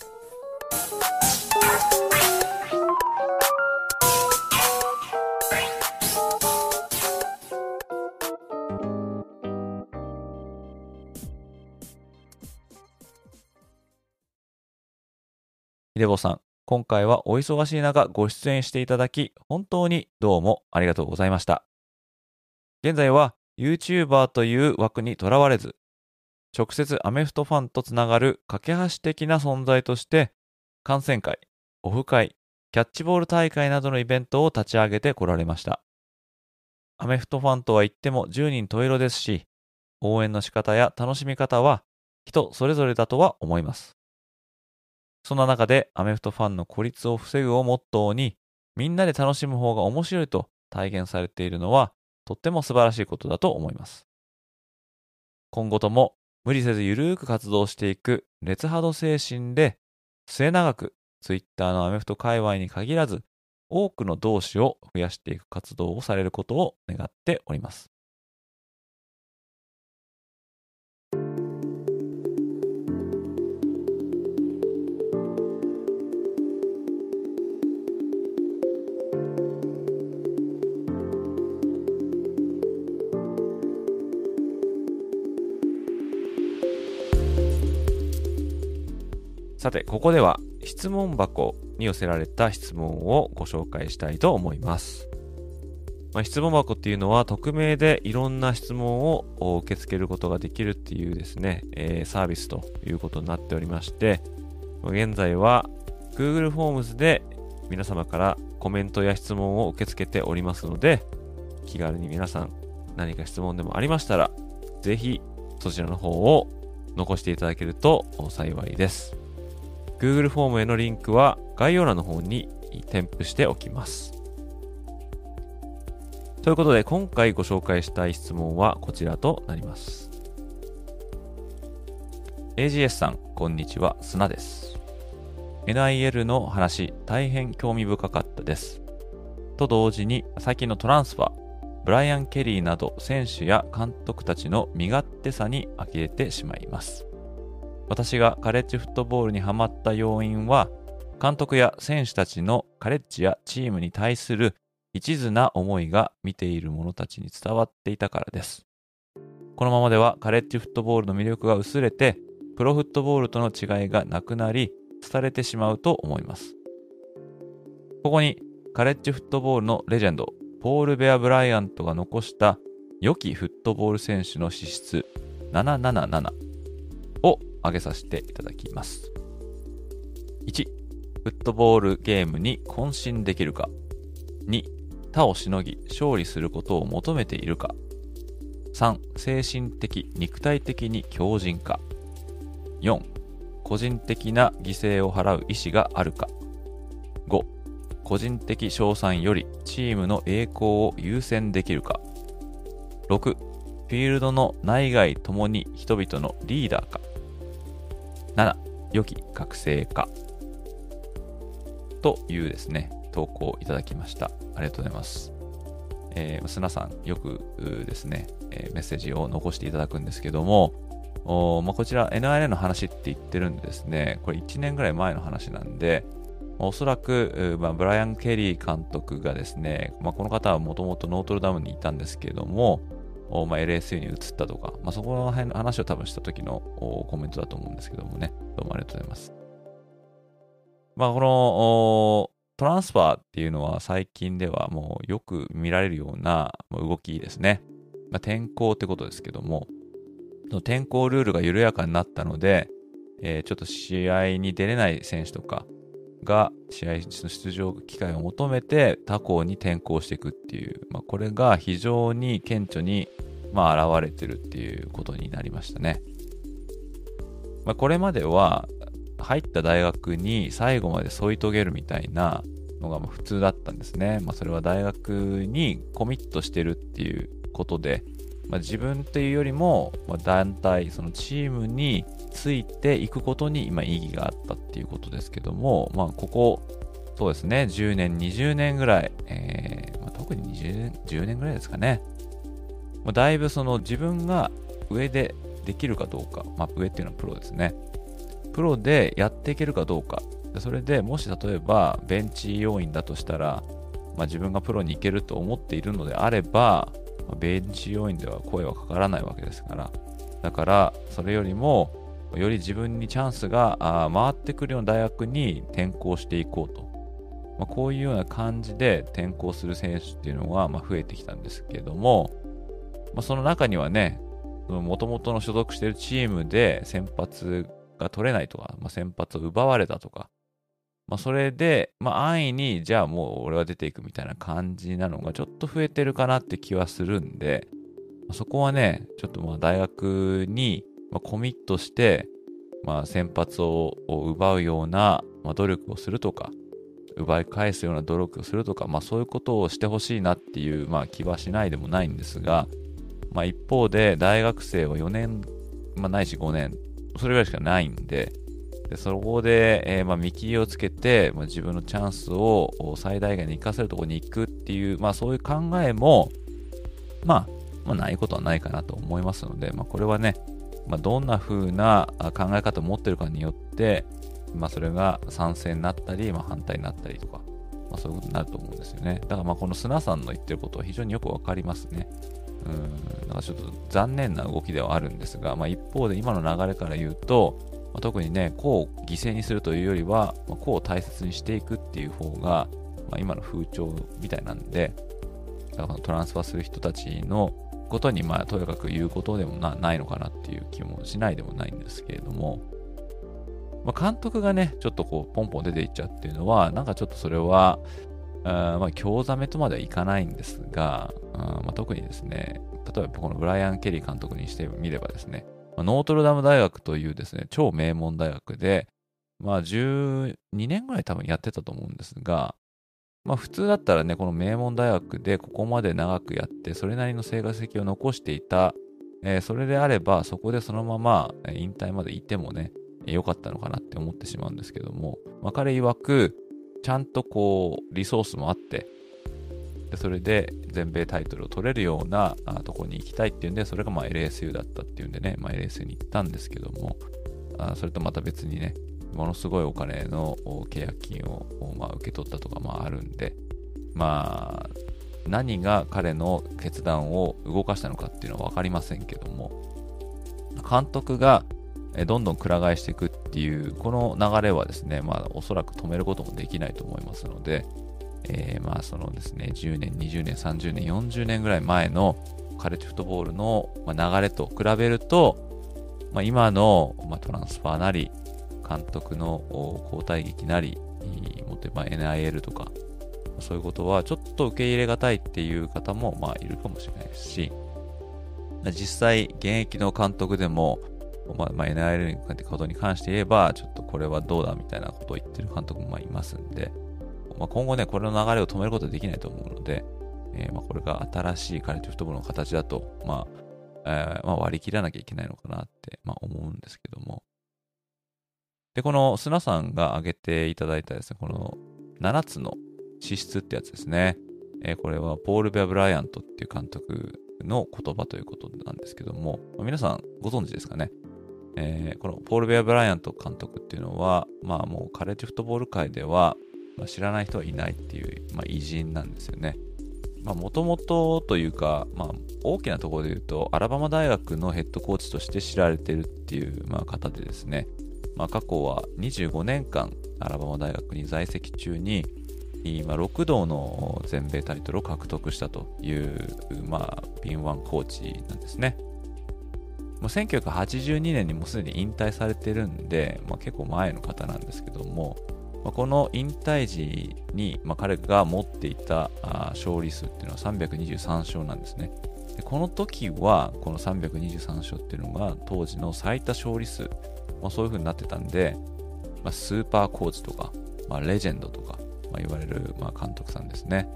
ひでぼさん、今回はお忙しい中ご出演していただき、本当にどうもありがとうございました。現在は YouTuber という枠にとらわれず、直接アメフトファンとつながる架け橋的な存在として、観戦会、オフ会、キャッチボール大会などのイベントを立ち上げてこられました。アメフトファンとは言っても10人十色ですし、応援の仕方や楽しみ方は人それぞれだとは思います。そんな中でアメフトファンの孤立を防ぐをモットーに、みんなで楽しむ方が面白いと体現されているのは、とっても素晴らしいことだと思います。今後とも無理せずゆるーく活動していく劣波動精神で、末永く Twitter のアメフト界隈に限らず、多くの同志を増やしていく活動をされることを願っております。さて、ここでは質問箱に寄せられた質問をご紹介したいと思います。まあ、質問箱っていうのは匿名でいろんな質問を受け付けることができるっていうですね、えーサービスということになっておりまして、現在は Google フォームズで皆様からコメントや質問を受け付けておりますので、気軽に皆さん何か質問でもありましたら、ぜひそちらの方を残していただけると幸いです。Google フォームへのリンクは概要欄の方に添付しておきます。ということで今回ご紹介したい質問はこちらとなります。AGS さん、こんにちは、砂です。NIL の話、大変興味深かったです。と同時に、最近のトランスファー、ブライアン・ケリーなど選手や監督たちの身勝手さに呆れてしまいます。私がカレッジフットボールにハマった要因は、監督や選手たちのカレッジやチームに対する一途な思いが見ている者たちに伝わっていたからです。このままではカレッジフットボールの魅力が薄れて、プロフットボールとの違いがなくなり、廃れてしまうと思います。ここにカレッジフットボールのレジェンド、ポール・ベア・ブライアントが残した良きフットボール選手の資質777挙げさせていただきます。1、フットボールゲームに渾身できるか。2、他をしのぎ勝利することを求めているか。3、精神的、肉体的に強靭か。4、個人的な犠牲を払う意思があるか。5、個人的賞賛よりチームの栄光を優先できるか。6、フィールドの内外ともに人々のリーダーか。7、良き学生か。というですね、投稿いただきました。ありがとうございます。えー、砂さん、よくですね、えーメッセージを残していただくんですけども、おまあ、こちら NIL の話って言ってるんでですね、これ1年ぐらい前の話なんで、おそらく、まあ、ブライアン・ケリー監督がですね、まあ、この方はもともとノートルダムにいたんですけども、まあ、LSU に移ったとか、まあ、そこら辺の話を多分した時のコメントだと思うんですけどもね、どうもありがとうございます。まあ、この、トランスファーっていうのは最近ではもうよく見られるような動きですね。まあ、転校ってことですけども、の転校ルールが緩やかになったので、えー、ちょっと試合に出れない選手とかが試合の出場機会を求めて他校に転校していくっていう、まあ、これが非常に顕著にまあ現れてるっていうことになりましたね。まあ、これまでは入った大学に最後まで添い遂げるみたいなのが普通だったんですね。まあ、それは大学にコミットしてるっていうことで、まあ、自分っていうよりも、団体、そのチームについていくことに今意義があったっていうことですけども、まあ、ここ、そうですね、10年、20年ぐらい、えーまあ、特に20年、10年ぐらいですかね、まあ、だいぶその自分が上でできるかどうか、まあ、上っていうのはプロですね。プロでやっていけるかどうか。それでもし例えばベンチ要員だとしたら、まあ、自分がプロに行けると思っているのであれば、ベンチ要員では声はかからないわけですから。だから、それよりも、より自分にチャンスが回ってくるような大学に転校していこうと。まあ、こういうような感じで転校する選手っていうのが増えてきたんですけども、まあ、その中にはね、もともとの所属しているチームで先発が取れないとか、まあ、先発を奪われたとか、まあ、それで、まあ、安易に、じゃあもう俺は出ていくみたいな感じなのがちょっと増えてるかなって気はするんで、そこはね、ちょっとまあ大学にまあコミットして、まあ、先発を奪うような、まあ、努力をするとか、奪い返すような努力をするとか、まあ、そういうことをしてほしいなっていう、まあ、気はしないでもないんですが、まあ、一方で大学生は4年、まあ、ないし5年、それぐらいしかないんで、でそこで、えー、まあ見切りをつけて、まあ、自分のチャンスを最大限に活かせるところに行くっていう、まあ、そういう考えも、まあ、まあ、ないことはないかなと思いますので、まあ、これはね、まあ、どんな風な考え方を持ってるかによって、まあ、それが賛成になったり、まあ、反対になったりとか、まあ、そういうことになると思うんですよね。だからまあこの砂さんの言ってることは非常によくわかりますね。うん、なんかちょっと残念な動きではあるんですが、まあ、一方で今の流れから言うと、まあ、特にね、個を犠牲にするというよりは、まあ、個を大切にしていくっていう方が、まあ、今の風潮みたいなんで、だからトランスファーする人たちのことに、まあ、とにかく言うことでもないのかなっていう気もしないでもないんですけれども、まあ、監督がね、ちょっとこう、ポンポン出ていっちゃうっていうのは、なんかちょっとそれは、あまあ、興ざめとまではいかないんですが、あまあ、特にですね、例えばこのブライアン・ケリー監督にしてみればですね、まあ、ノートルダム大学というですね、超名門大学で、まあ12年ぐらい多分やってたと思うんですが、まあ普通だったらね、この名門大学でここまで長くやって、それなりの成績を残していた、えー、それであれば、そこでそのまま引退までいてもね、良かったのかなって思ってしまうんですけども、まあ、彼曰く、ちゃんとこう、リソースもあって、でそれで全米タイトルを取れるようなあとこに行きたいっていうんで、それがまあ LSU だったっていうんでね、まあ、LSU に行ったんですけども、あそれとまた別にね、ものすごいお金の契約金を、まあ、受け取ったとかまあるんで、まあ、何が彼の決断を動かしたのかっていうのは分かりませんけども、監督がどんどんくら替えしていくっていう、この流れはですね、まあ、おそらく止めることもできないと思いますので、えー、まあ、そのですね、10年、20年、30年、40年ぐらい前のカレッジフットボールの流れと比べると、まあ、今の、ま、トランスファーなり、監督の交代劇なり、もっと言えば NIL とか、そういうことはちょっと受け入れがたいっていう方もまあいるかもしれないですし、実際現役の監督でも、まあ、NIL ってことに関して言えば、ちょっとこれはどうだみたいなことを言ってる監督もまあいますんで、まあ、今後ね、これの流れを止めることはできないと思うので、えー、まあこれが新しいカレッジフットボールの形だと、まあ、えー、まあ割り切らなきゃいけないのかなって、まあ、思うんですけども。で、この砂さんが挙げていただいたですね、この7つの資質ってやつですね。えー、これはポール・ベア・ブライアントっていう監督の言葉ということなんですけども、ま、皆さんご存知ですかね。えー、このポール・ベア・ブライアント監督っていうのは、まあもうカレッジフットボール界では、まあ、知らない人はいないっていう、まあ、偉人なんですよね。まあもともとというか、まあ、大きなところで言うと、アラバマ大学のヘッドコーチとして知られてるっていう、まあ、方でですね、まあ、過去は25年間、アラバマ大学に在籍中に、まあ、6度の全米タイトルを獲得したという、まあ、敏腕コーチなんですね。もう1982年にもうすでに引退されてるんで、まあ、結構前の方なんですけども、まあ、この引退時に、まあ、彼が持っていた勝利数っていうのは323勝なんですね。でこの時は、この323勝っていうのが当時の最多勝利数、まあ、そういう風になってたんで、まあ、スーパーコーチとか、まあ、レジェンドとか、まあ、言われる、まあ、監督さんですね。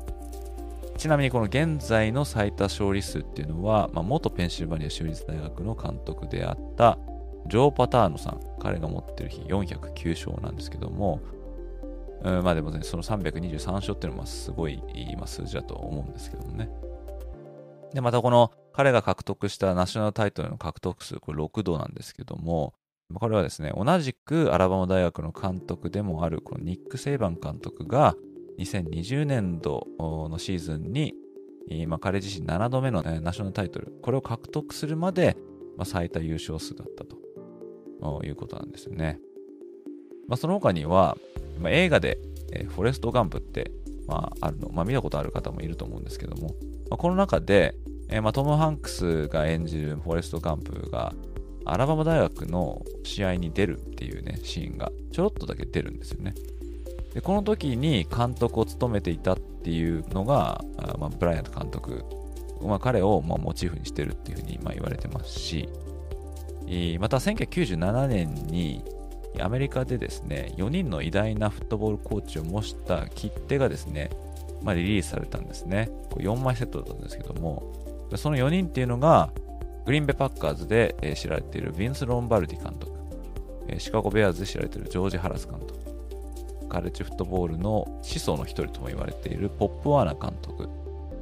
ちなみにこの現在の最多勝利数っていうのは、まあ、元ペンシルバニア州立大学の監督であったジョー・パターノさん、彼が持ってる日409勝なんですけども、うん、まあでもね、その323勝っていうのはすごいいい数字だと思うんですけどもね。で、またこの彼が獲得したナショナルタイトルの獲得数、これ6度なんですけども、これはですね、同じくアラバマ大学の監督でもあるこのニック・セイバン監督が2020年度のシーズンに、まあ、彼自身7度目の、ナショナルタイトル、これを獲得するまで、まあ、最多優勝数だったということなんですよね。まあ、その他には、まあ、映画で、え、フォレスト・ガンプって、まあ、あるの、まあ、見たことある方もいると思うんですけども、まあ、この中で、えーまあ、トム・ハンクスが演じるフォレスト・ガンプが、アラバマ大学の試合に出るっていうね、シーンがちょろっとだけ出るんですよね。で、この時に監督を務めていたっていうのが、あまあ、ブライアント監督、まあ、彼をまあモチーフにしてるっていうふうにま言われてますし、また1997年にアメリカでですね、4人の偉大なフットボールコーチを模した切手がですね、まあ、リリースされたんですね。これ4枚セットだったんですけども、その4人っていうのが、グリーンベパッカーズで、知られているヴィンス・ロンバルディ監督、シカゴ・ベアーズで知られているジョージ・ハラス監督、カレッジフットボールの始祖の一人とも言われているポップ・ワーナ監督、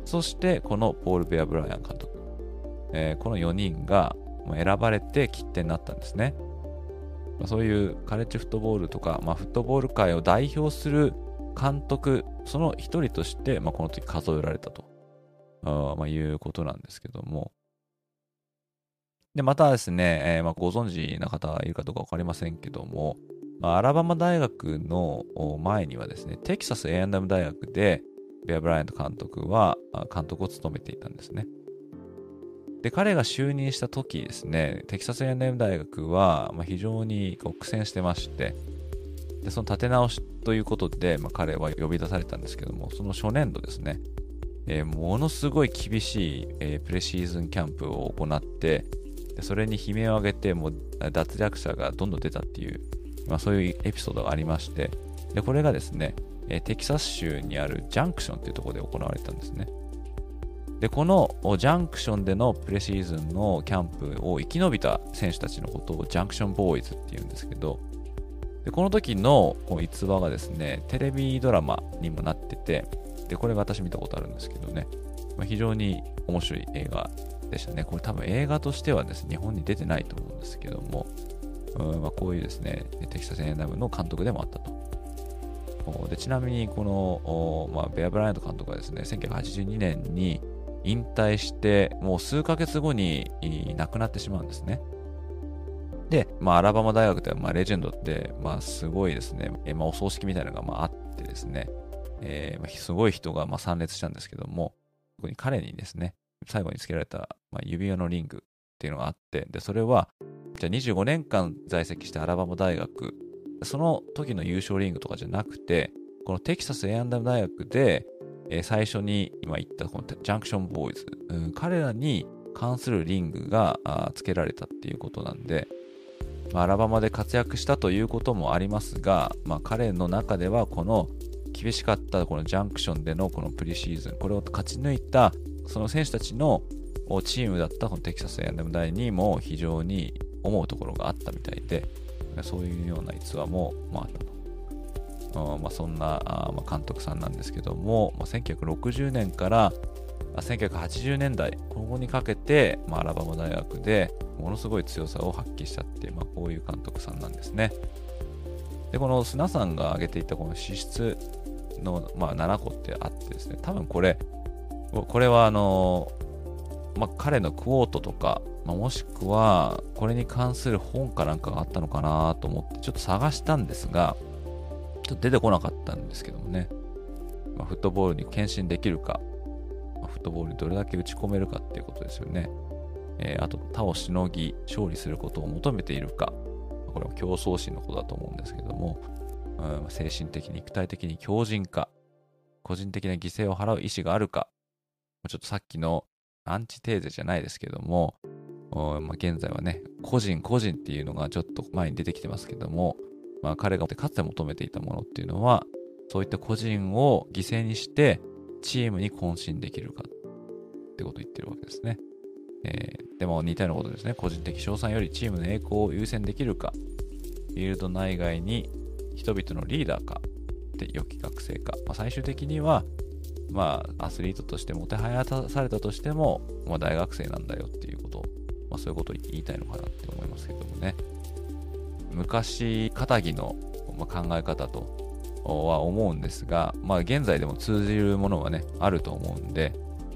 そしてこのポール・ベア・ブライアン監督、この4人が選ばれて切手になったんですね。そういうカレッジフットボールとか、まあ、フットボール界を代表する監督、その一人として、まあ、この時数えられたと、ま、いうことなんですけども、で、またですね、えー、まあ、ご存知な方いるかどうかわかりませんけども、まあ、アラバマ大学の前にはですね、テキサス A&M 大学で、ベア・ブライアント監督は監督を務めていたんですね。で、彼が就任した時ですね、テキサス A&M 大学は、非常に苦戦してまして、でその立て直しということで、まあ、彼は呼び出されたんですけども、その初年度ですね、えー、ものすごい厳しい、えー、プレシーズンキャンプを行って、でそれに悲鳴を上げて、もう脱落者がどんどん出たっていう、まあ、そういうエピソードがありまして、でこれがですね、テキサス州にあるジャンクションっていうところで行われたんですね。で、このジャンクションでのプレシーズンのキャンプを生き延びた選手たちのことをジャンクションボーイズって言うんですけど、でこの時の逸話がですね、テレビドラマにもなってて、で、これ私見たことあるんですけどね、まあ、非常に面白い映画でしたね。これ多分映画としてはですね、日本に出てないと思うんですけども、うんまあ、こういうですね、テキサス A&M の監督でもあったと。でちなみに、この、まあ、ベア・ブライアント監督はですね、1982年に引退して、もう数ヶ月後に亡くなってしまうんですね。で、まあ、アラバマ大学では、まあ、レジェンドって、まあ、すごいですね、えまあ、お葬式みたいなのが、まあ、あってですね、えー、ま、すごい人が、まあ、参列したんですけども、特に彼にですね、最後につけられた、まあ、指輪のリングっていうのがあって、で、それは、じゃあ25年間在籍してアラバマ大学、その時の優勝リングとかじゃなくて、このテキサス A&M 大学で、えー、最初に今言ったこのジャンクションボーイズ、うん、彼らに関するリングが付けられたっていうことなんで、まあ、アラバマで活躍したということもありますが、まあ、彼の中ではこの厳しかったこのジャンクションでのこのプリシーズン、これを勝ち抜いたその選手たちのチームだったこのテキサス A&M 大にも非常に思うところがあったみたいで、そういうような逸話も、まあ、あったと。まあ、そんなあ、まあ、監督さんなんですけども、まあ、1960年から1980年代、今後にかけて、まあ、アラバマ大学でものすごい強さを発揮したっていう、まあ、こういう監督さんなんですね。で、この砂さんが挙げていたこの資質の、まあ、7個ってあってですね、多分これ、これはあの、まあ、彼のクォートとか、まあ、もしくはこれに関する本かなんかがあったのかなと思ってちょっと探したんですが、ちょっと出てこなかったんですけどもね。まあフットボールに献身できるか、まあフットボールにどれだけ打ち込めるかっていうことですよね。えーあと、他をしのぎ、勝利することを求めているか、これは競争心のことだと思うんですけども、うん精神的に肉体的に強靭か、個人的な犠牲を払う意思があるか、ちょっとさっきのアンチテーゼじゃないですけども、まあ、現在はね、個人個人っていうのがちょっと前に出てきてますけども、まあ、彼がかつて求めていたものっていうのは、そういった個人を犠牲にして、チームに渾身できるかってことを言ってるわけですね。えーでも似たようなことですね。個人的賞賛よりチームの栄光を優先できるか、フィールド内外に人々のリーダーか、で良き学生か、まあ、最終的には、まあ、アスリートとしてもてはやされたとしても、まあ、大学生なんだよっていうこと、まあ、そういうことを言いたいのかなって思いますけどもね。昔、肩着の考え方とは思うんですが、まあ、現在でも通じるものはね、あると思うんで、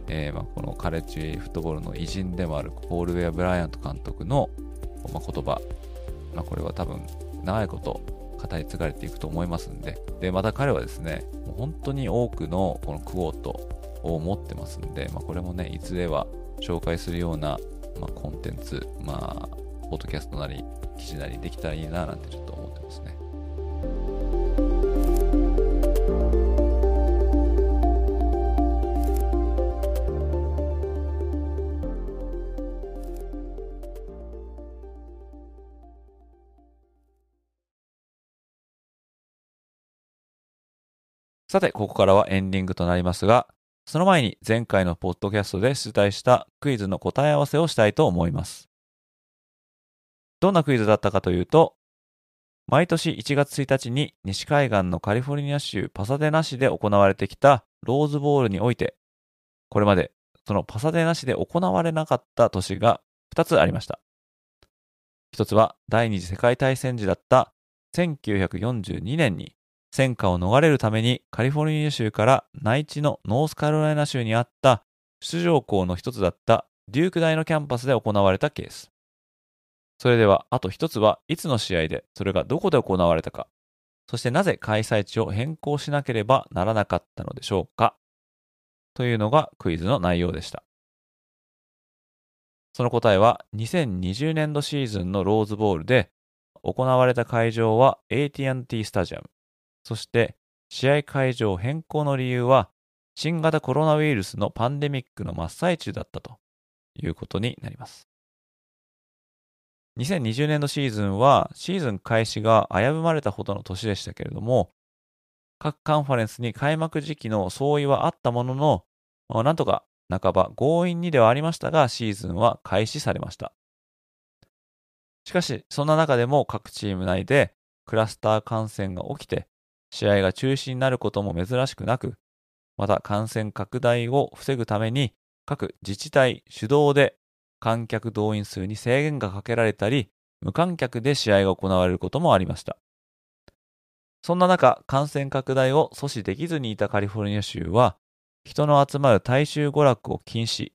えーまあこのカレッジフットボールの偉人でもあるポール・ウェア・ブライアント監督の、ま、言葉、まあ、これは多分長いこと語り継がれていくと思いますんで、で、また彼はですね、もう本当に多くのこのクオートを持ってますんで、まあ、これもね、いずれは紹介するような、まあ、コンテンツ、まあ、ポッドキャストなり、記事なりできたらいいななんてちょっと思ってますね。さて、ここからはエンディングとなりますが、その前に前回のポッドキャストで出題したクイズの答え合わせをしたいと思います。どんなクイズだったかというと、毎年1月1日に西海岸のカリフォルニア州パサデナ市で行われてきたローズボールにおいて、これまでそのパサデナ市で行われなかった年が2つありました。一つは第二次世界大戦時だった1942年に戦火を逃れるためにカリフォルニア州から内地のノースカロライナ州にあった出場校の一つだったデューク大のキャンパスで行われたケース。それでは、あと一つはいつの試合で、それがどこで行われたか、そしてなぜ開催地を変更しなければならなかったのでしょうかというのがクイズの内容でした。その答えは2020年度シーズンのローズボールで行われた会場は AT&T スタジアム。そして、試合会場変更の理由は、新型コロナウイルスのパンデミックの真っ最中だったということになります。2020年度シーズンは、シーズン開始が危ぶまれたほどの年でしたけれども、各カンファレンスに開幕時期の相違はあったものの、まあなんとか半ば強引にではありましたが、シーズンは開始されました。しかし、そんな中でも各チーム内でクラスター感染が起きて、試合が中止になることも珍しくなく、また感染拡大を防ぐために各自治体主導で観客動員数に制限がかけられたり、無観客で試合が行われることもありました。そんな中、感染拡大を阻止できずにいたカリフォルニア州は、人の集まる大衆娯楽を禁止、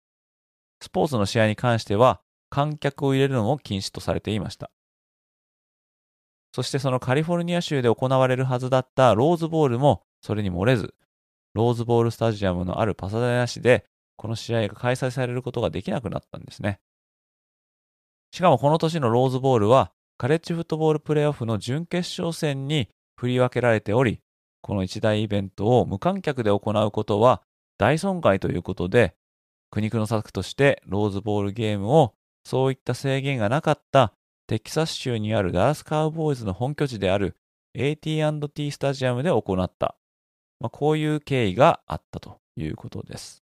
スポーツの試合に関しては観客を入れるのも禁止とされていました。そしてそのカリフォルニア州で行われるはずだったローズボールもそれに漏れず、ローズボールスタジアムのあるパサデナ市でこの試合が開催されることができなくなったんですね。しかもこの年のローズボールはカレッジフットボールプレーオフの準決勝戦に振り分けられており、この一大イベントを無観客で行うことは大損害ということで、苦肉の策としてローズボールゲームをそういった制限がなかったテキサス州にあるダラスカウボーイズの本拠地である AT&T スタジアムで行った。まあ、こういう経緯があったということです。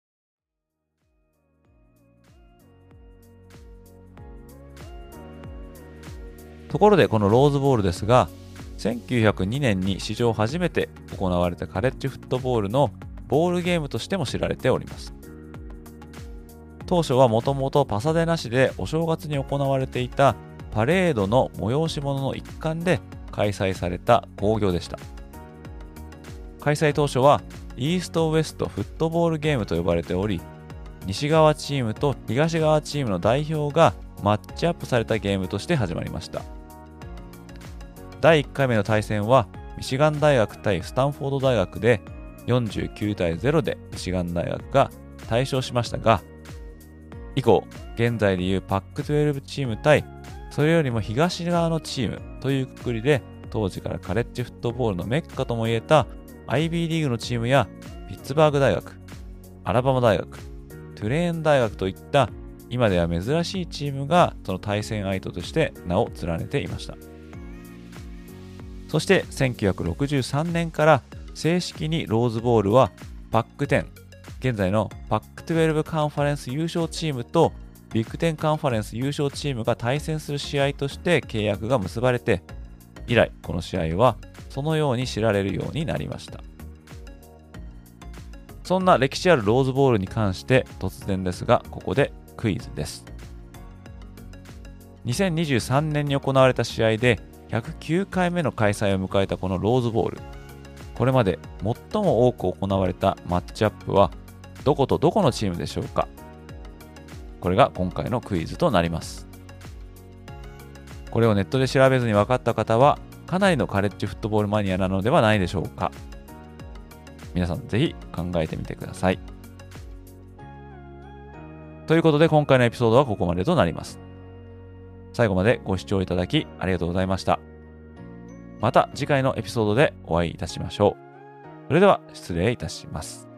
ところでこのローズボールですが、1902年に史上初めて行われたカレッジフットボールのボールゲームとしても知られております。当初はもともとパサデナ市でお正月に行われていたパレードの催し物の一環で開催された興行でした。開催当初はイーストウエストフットボールゲームと呼ばれており、西側チームと東側チームの代表がマッチアップされたゲームとして始まりました。第1回目の対戦はミシガン大学対スタンフォード大学で49対0でミシガン大学が大勝しましたが、以降、現在でいうパック12チーム対、それよりも東側のチームというくくりで、当時からカレッジフットボールのメッカともいえた IB リーグのチームやピッツバーグ大学、アラバマ大学、トゥレーン大学といった今では珍しいチームがその対戦相手として名を連ねていました。そして1963年から正式にローズボールはパック10、現在のパック12カンファレンス優勝チームとビッグ10カンファレンス優勝チームが対戦する試合として契約が結ばれて、以来この試合はそのように知られるようになりました。そんな歴史あるローズボールに関して突然ですが、ここでクイズです。2023年に行われた試合で109回目の開催を迎えたこのローズボール。これまで最も多く行われたマッチアップはどことどこのチームでしょうか？これが今回のクイズとなります。これをネットで調べずに分かった方はかなりのカレッジフットボールマニアなのではないでしょうか皆さんぜひ考えてみてください。ということで今回のエピソードはここまでとなります。最後までご視聴いただきありがとうございました。また次回のエピソードでお会いいたしましょう。それでは失礼いたします。